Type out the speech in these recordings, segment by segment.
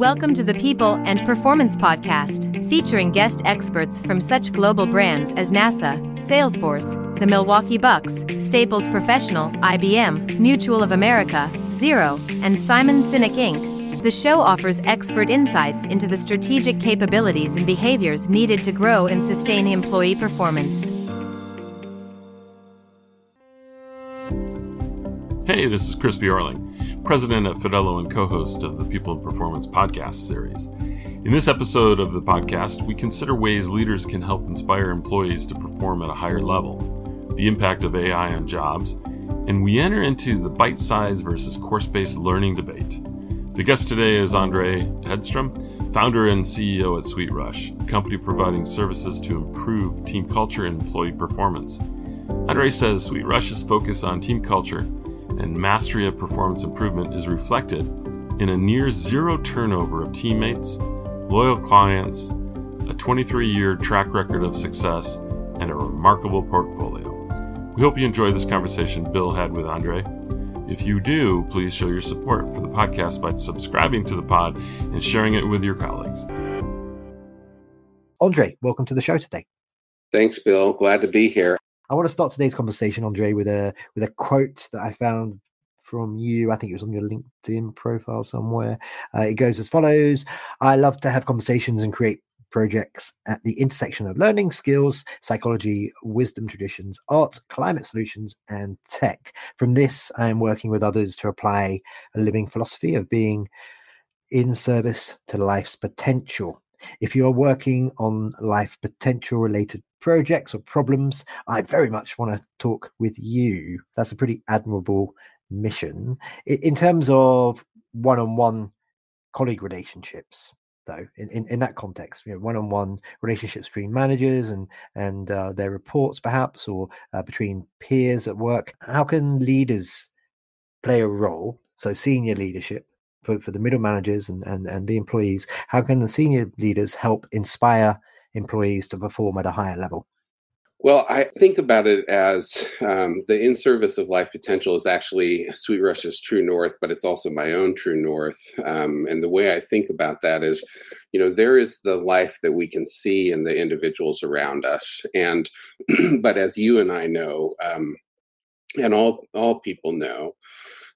Welcome to the People and Performance Podcast, featuring guest experts from such global brands as NASA, Salesforce, the Milwaukee Bucks, Staples Professional, IBM, Mutual of America, Xero, and Simon Sinek Inc. The show offers expert insights into the strategic capabilities and behaviors needed to grow and sustain employee performance. Hey, this is Chris Bjorling president at Fidello and co host of the People and Performance podcast series. In this episode of the podcast, we consider ways leaders can help inspire employees to perform at a higher level, the impact of AI on jobs, and we enter into the bite size versus course based learning debate. The guest today is Andrei Hedstrom, founder and CEO at SweetRush, a company providing services to improve team culture and employee performance. Andrei says SweetRush's focus on team culture and mastery of performance improvement is reflected in a near zero turnover of teammates, loyal clients, a 23 year track record of success, and a remarkable portfolio. We hope you enjoy this conversation Bill had with Andrei. If you do, please show your support for the podcast by subscribing to the pod and sharing it with your colleagues. Andrei, welcome to the show today. Thanks, Bill. Glad to be here. I want to start today's conversation, Andrei, with a with a quote that I found from you. I think it was on your LinkedIn profile somewhere. Uh, it goes as follows: "I love to have conversations and create projects at the intersection of learning, skills, psychology, wisdom, traditions, art, climate solutions, and tech. From this, I am working with others to apply a living philosophy of being in service to life's potential. If you are working on life potential related projects or problems, I very much want to talk with you. That's a pretty admirable mission. In terms of one on one colleague relationships, though, in, in, in, that context, one on one relationships between managers and, and uh, their reports, perhaps, or uh, between peers at work, how can leaders play a role? So, senior leadership for, for the middle managers and, and, and the employees, how can the senior leaders help inspire employees to perform at a higher level? Well, I think about it as um, the in service of life potential is actually SweetRush's true north, but it's also my own true north. Um, and the way I think about that is, you know, there is the life that we can see in the individuals around us, and but as you and I know, um, and all all people know,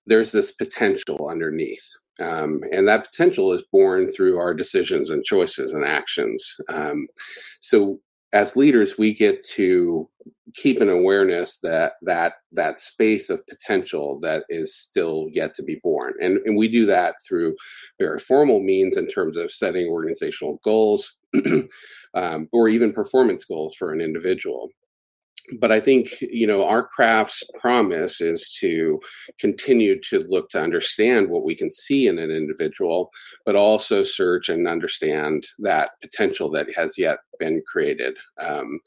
there's this potential underneath. Um, and that potential is born through our decisions and choices and actions. Um, so as leaders, we get to keep an awareness that that that space of potential that is still yet to be born, and and we do that through very formal means in terms of setting organizational goals, um, or even performance goals for an individual but I think you know our craft's promise is to continue to look to understand what we can see in an individual, but also search and understand that potential that has yet been created. Um,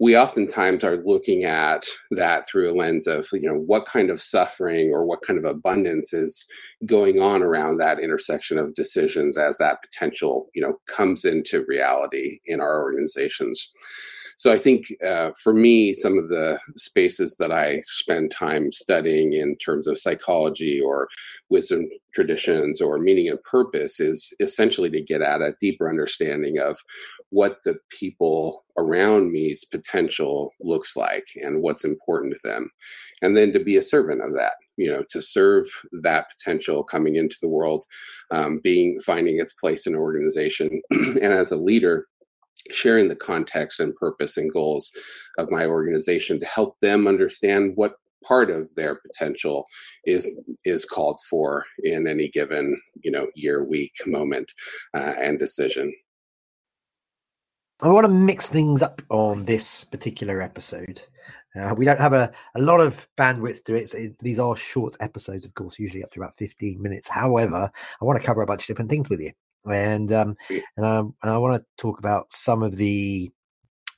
we oftentimes are looking at that through a lens of you know what kind of suffering or what kind of abundance is going on around that intersection of decisions as that potential you know comes into reality in our organizations so I think uh, for me, some of the spaces that I spend time studying in terms of psychology or wisdom traditions or meaning and purpose is essentially to get at a deeper understanding of what the people around me's potential looks like and what's important to them. And then to be a servant of that you know to serve that potential coming into the world um, being finding its place in an organization and as a leader sharing the context and purpose and goals of my organization to help them understand what part of their potential is is called for in any given you know year week moment uh, and decision. I want to mix things up on this particular episode. Uh, we don't have a, a lot of bandwidth to it, so it, These are short episodes, of course, usually up to about 15 minutes. However, I want to cover a bunch of different things with you and um, and I and I want to talk about some of the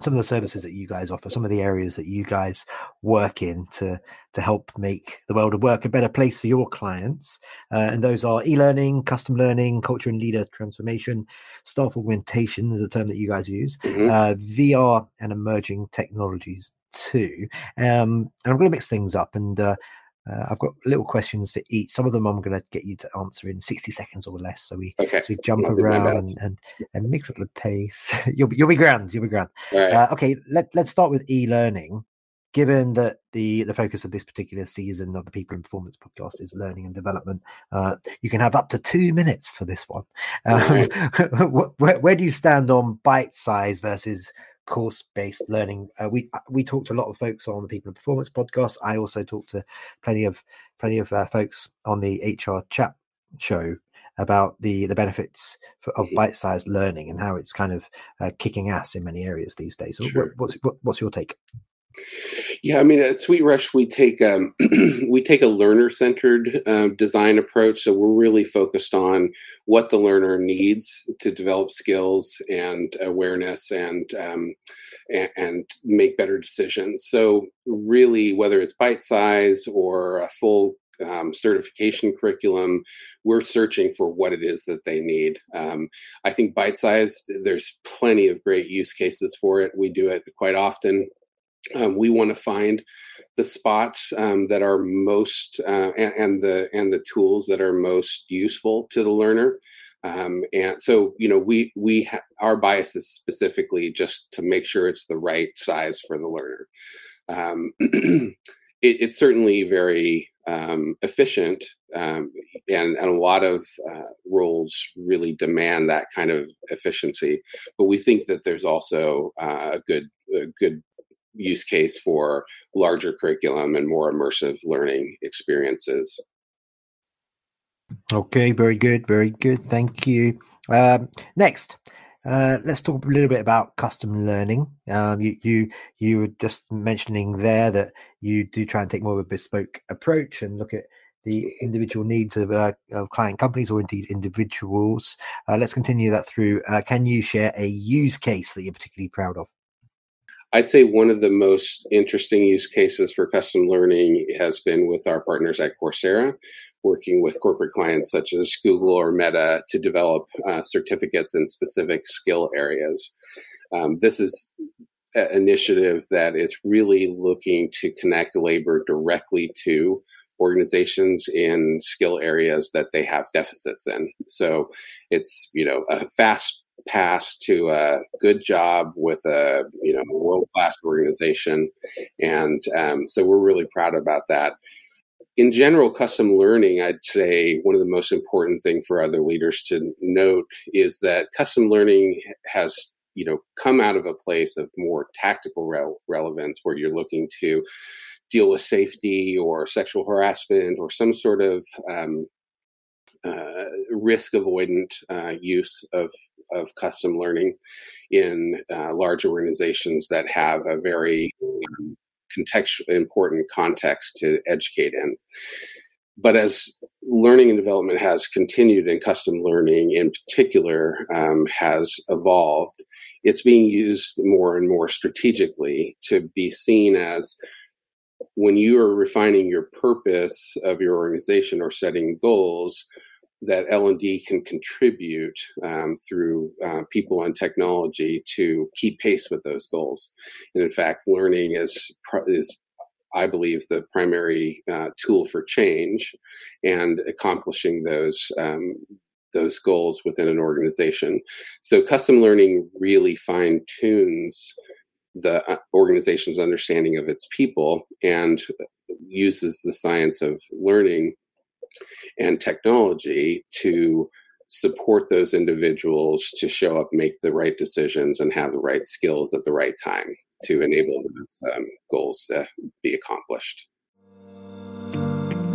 some of the services that you guys offer, some of the areas that you guys work in to to help make the world of work a better place for your clients. Uh, and those are e-learning, custom learning, culture and leader transformation, staff augmentation is a term that you guys use, mm-hmm. uh, VR, and emerging technologies too. Um, and I'm going to mix things up and. Uh, Uh, I've got little questions for each. Some of them I'm going to get you to answer in 60 seconds or less. So we, okay. so we jump around and, and, and, mix up the pace. you'll, be, you'll be grand. You'll be grand. Right. Uh, okay, let, let's start with e learning. Given that the, the focus of this particular season of the People and Performance podcast is learning and development, uh, you can have up to two minutes for this one. Um, right. where, where do you stand on bite size versus course based learning. Uh, we uh, we talked to a lot of folks on the People and Performance podcast. I also talked to plenty of plenty of uh, folks on the HR chat show about the the benefits for, of mm-hmm. bite sized learning and how it's kind of uh, kicking ass in many areas these days. So sure. what, what's what, what's your take? Yeah, I mean at SweetRush we take um, we take a learner centered uh, design approach. So we're really focused on what the learner needs to develop skills and awareness and um, and, and, make better decisions. So really, whether it's bite size or a full um, certification curriculum, we're searching for what it is that they need. Um, I think bite size, there's plenty of great use cases for it. We do it quite often um, we want to find the spots um, that are most uh, and, and, the and the tools that are most useful to the learner. Um, and so, you know, we we ha- our bias is specifically just to make sure it's the right size for the learner. Um, it, it's certainly very um, efficient, um, and, and a lot of uh, roles really demand that kind of efficiency. But we think that there's also uh, a good a good use case for larger curriculum and more immersive learning experiences. Okay, very good, very good. Thank you. Um, next, uh, let's talk a little bit about custom learning. Um, you you you were just mentioning there that you do try and take more of a bespoke approach and look at the individual needs of, uh, of client companies or indeed individuals. Uh, let's continue that through. Uh, can you share a use case that you're particularly proud of? I'd say one of the most interesting use cases for custom learning has been with our partners at Coursera, working with corporate clients such as Google or Meta to develop uh, certificates in specific skill areas. Um, this is an initiative that is really looking to connect labor directly to organizations in skill areas that they have deficits in. So it's, you know, a fast pass to a good job with a you know world class organization, and um, so we're really proud about that. In general, custom learning, I'd say one of the most important thing for other leaders to note is that custom learning has you know come out of a place of more tactical rel- relevance where you're looking to deal with safety or sexual harassment or some sort of um, uh, risk avoidant uh, use of of custom learning in uh, large organizations that have a very um, contextual important context to educate in. But as learning and development has continued and custom learning in particular um, has evolved, it's being used more and more strategically to be seen as when you are refining your purpose of your organization or setting goals, that L&D can contribute um, through uh, people and technology to keep pace with those goals. And in fact, learning is, is I believe, the primary uh, tool for change and accomplishing those um, those goals within an organization. So, custom learning really fine tunes the uh, organization's understanding of its people and uses the science of learning and technology to support those individuals to show up, make the right decisions, and have the right skills at the right time to enable those um, goals to be accomplished.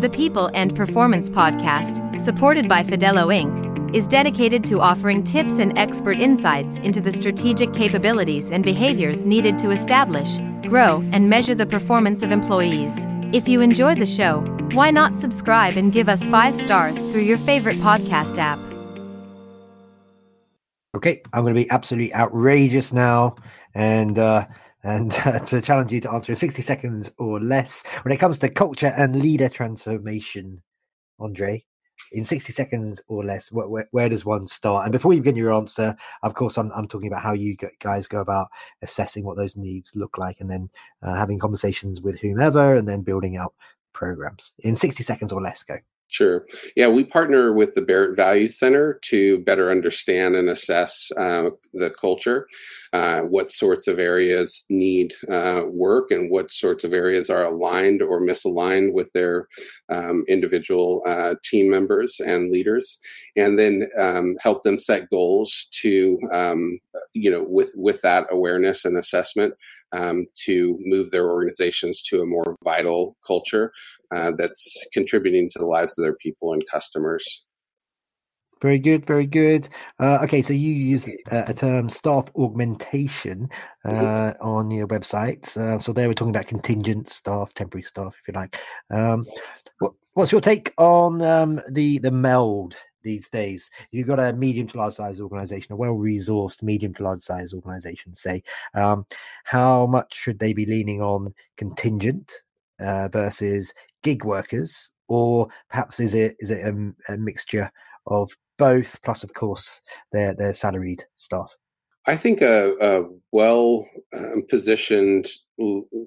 The People and Performance Podcast, supported by Fidello Inc., is dedicated to offering tips and expert insights into the strategic capabilities and behaviors needed to establish, grow, and measure the performance of employees. If you enjoy the show, why not subscribe and give us five stars through your favorite podcast app? Okay, I'm going to be absolutely outrageous now, and uh, and uh, to challenge you to answer in 60 seconds or less when it comes to culture and leader transformation. Andrei, in 60 seconds or less, where, where, where, does one start? And before you begin your answer, of course, I'm, I'm talking about how you guys go about assessing what those needs look like and then uh, having conversations with whomever and then building out programs in 60 seconds or less? Go. Sure. Yeah, we partner with the Barrett Value Center to better understand and assess uh, the culture, uh, what sorts of areas need uh, work, and what sorts of areas are aligned or misaligned with their um, individual uh, team members and leaders, and then um, help them set goals to, um, you know, with with that awareness and assessment, um, to move their organizations to a more vital culture uh, that's contributing to the lives of their people and customers. Very good, very good. Uh, okay, so you use uh, a term staff augmentation mm-hmm. uh, on your website. Uh, so there we're talking about contingent staff, temporary staff, if you like. Um, what, what's your take on um, the the meld these days? If You've got a medium to large size organization, a well resourced medium to large size organization. Say, um, how much should they be leaning on contingent uh, versus gig workers, or perhaps is it is it a, a mixture of both? Plus, of course, their their salaried staff. I think a, a well um, positioned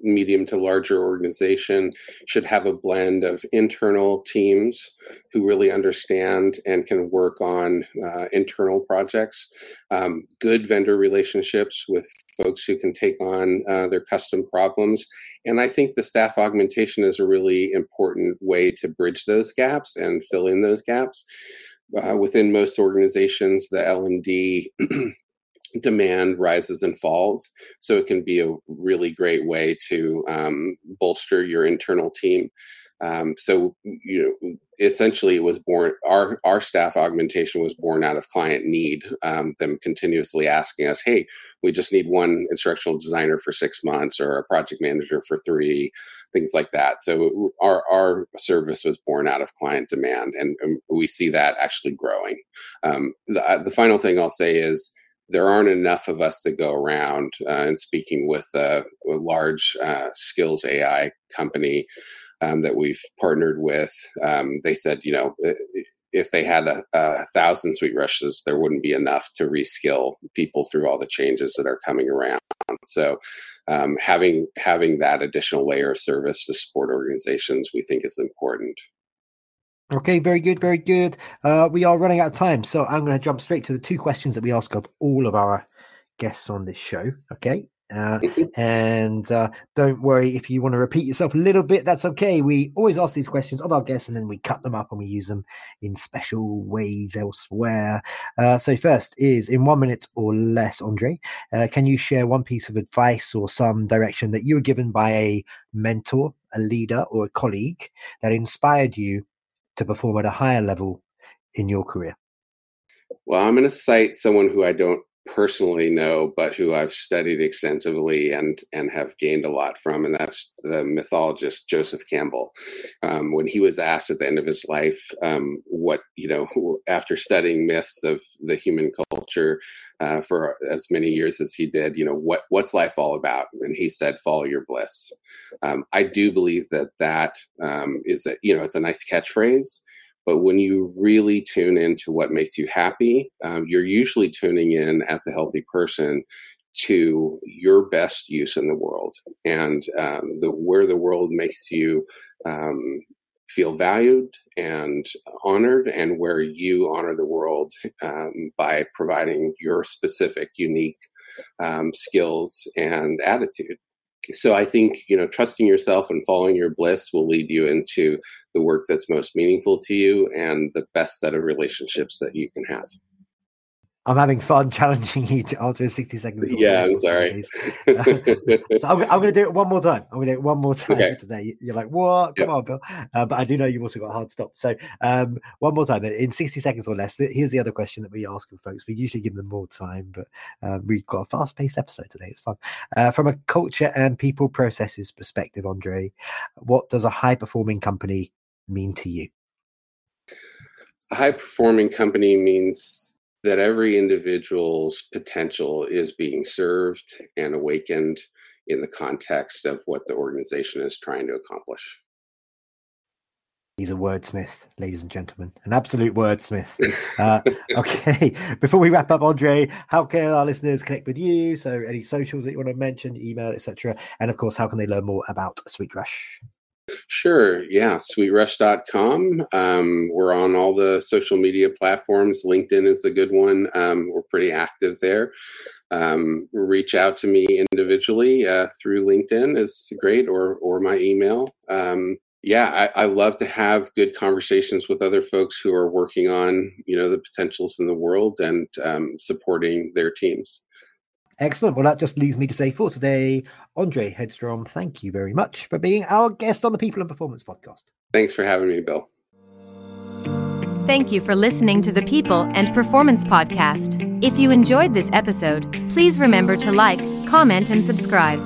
medium to larger organization should have a blend of internal teams who really understand and can work on uh, internal projects, um, good vendor relationships with folks who can take on uh, their custom problems. And I think the staff augmentation is a really important way to bridge those gaps and fill in those gaps. Uh, within most organizations, the L and D demand rises and falls. So it can be a really great way to um, bolster your internal team. Um, so you know, essentially, it was born. Our our staff augmentation was born out of client need. Um, them continuously asking us, "Hey, we just need one instructional designer for six months, or a project manager for three, things like that." So our our service was born out of client demand, and, and we see that actually growing. Um, the, uh, the final thing I'll say is there aren't enough of us to go around. Uh, and speaking with a, a large uh, skills AI company um, that we've partnered with, um, they said, you know, if they had a, a, thousand SweetRushes, there wouldn't be enough to reskill people through all the changes that are coming around. So, um, having having that additional layer of service to support organizations, we think is important. Okay, very good, very good. Uh, we are running out of time, so I'm going to jump straight to the two questions that we ask of all of our guests on this show. Okay, uh, and uh, don't worry if you want to repeat yourself a little bit. That's okay. We always ask these questions of our guests, and then we cut them up and we use them in special ways elsewhere. Uh, so first is in one minute or less, Andrei. Uh, can you share one piece of advice or some direction that you were given by a mentor, a leader, or a colleague that inspired you to perform at a higher level in your career? Well, I'm going to cite someone who I don't personally know, but who I've studied extensively and and have gained a lot from, and that's the mythologist Joseph Campbell. Um, when he was asked at the end of his life, um, what you know, after studying myths of the human culture uh, for as many years as he did, you know, what what's life all about? And he said, "Follow your bliss." Um, I do believe that that um, is a you know, it's a nice catchphrase but when you really tune into what makes you happy, um, you're usually tuning in as a healthy person to your best use in the world. And um, the where the world makes you um, feel valued and honored, and where you honor the world um, by providing your specific, unique um, skills and attitude so I think you know trusting yourself and following your bliss will lead you into the work that's most meaningful to you and the best set of relationships that you can have. I'm having fun challenging you to answer in 60 seconds. Yeah, I'm sorry. so I'm, I'm going to do it one more time. I'm going to do it one more time okay. today. You're like, what? Come yep. on, Bill. Uh, but I do know you've also got a hard stop. So um, one more time in 60 seconds or less. Here's the other question that we ask of folks. We usually give them more time, but uh, we've got a fast paced episode today. It's fun. Uh, from a culture and people processes perspective, Andrei, what does a high performing company mean to you? A high performing company means that every individual's potential is being served and awakened in the context of what the organization is trying to accomplish. He's a wordsmith, ladies and gentlemen, an absolute wordsmith. Uh, okay, before we wrap up, Andrei, how can our listeners connect with you? So, any socials that you want to mention, email, etc., and of course, how can they learn more about SweetRush? Sure. Yeah. SweetRush.com. Um, we're on all the social media platforms. LinkedIn is a good one. Um, we're pretty active there. Um, reach out to me individually uh, through LinkedIn is great, or or my email. Um, yeah, I, I, love to have good conversations with other folks who are working on you know the potentials in the world and um, supporting their teams. Excellent. Well, that just leaves me to say for today, Andrei Hedstrom, thank you very much for being our guest on the People and Performance podcast. Thanks for having me, Bill. Thank you for listening to the People and Performance podcast. If you enjoyed this episode, please remember to like, comment, and subscribe.